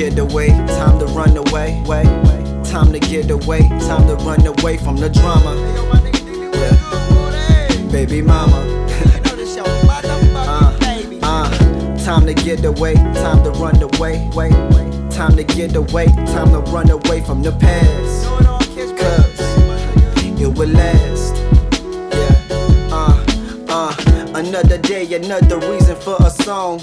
away, time to run away, way. Time to get away, time to run away from the drama. Yeah. Baby mama. uh, uh, time to get away, time to run away, wait. Time to get away, time to run away from the past. Cause it will last. Yeah. Uh, uh, another day, another reason for a song.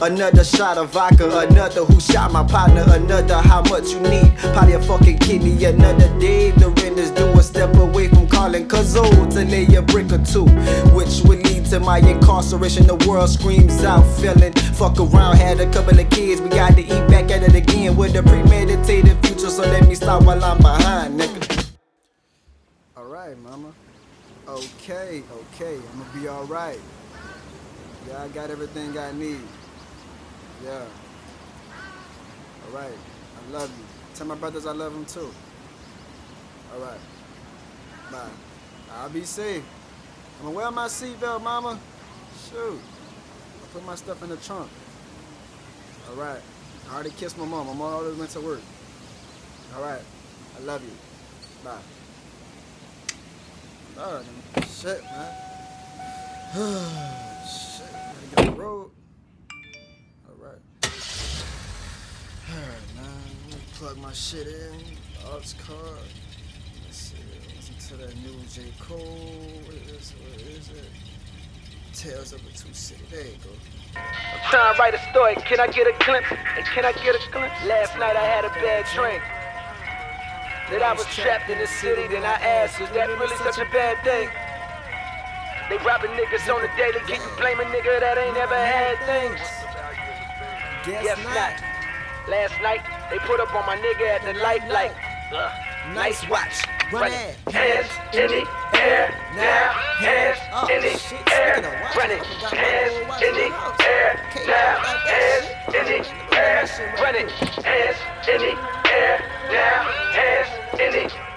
Another shot of vodka, another who shot my partner, another how much you need, probably a fucking kidney, another day the rent is due, a step away from calling Cuzzo to lay a brick or two, which would lead to my incarceration. The world screams out, feeling fuck around, had a couple of kids, we got to eat back at it again with a premeditated future, so let me stop while I'm behind, nigga. Alright, mama. Okay, okay, I'm gonna be alright. Yeah, I got everything I need. Yeah. Alright. I love you. Tell my brothers I love them too. Alright. Bye. I'll be safe. I'm gonna wear my seatbelt, mama. Shoot. I put my stuff in the trunk. Alright. I already kissed my mom. My mom already went to work. Alright. I love you. Bye. Shit, man. shit, gotta get the road. Plug my shit in. Aux cord. Let's see. Listen to that new J. Cole. What is, what is it? Tales of a Two City. There you go. I'm trying to write a story. Can I get a glimpse? And can I get a glimpse? Last night I had a bad dream. That I was trapped in the city, then I asked, is that really such a bad thing? They robbing niggas on the daily, can you blame a nigga that ain't never had things? Yes, not. Last night, they put up on my nigga at the light like, uh, nice watch. Run it. Hands in the air now. Hands in the air. Run it. Hands in the air now. Hands in the air. Run it. Hands in the air now. Hands in the air.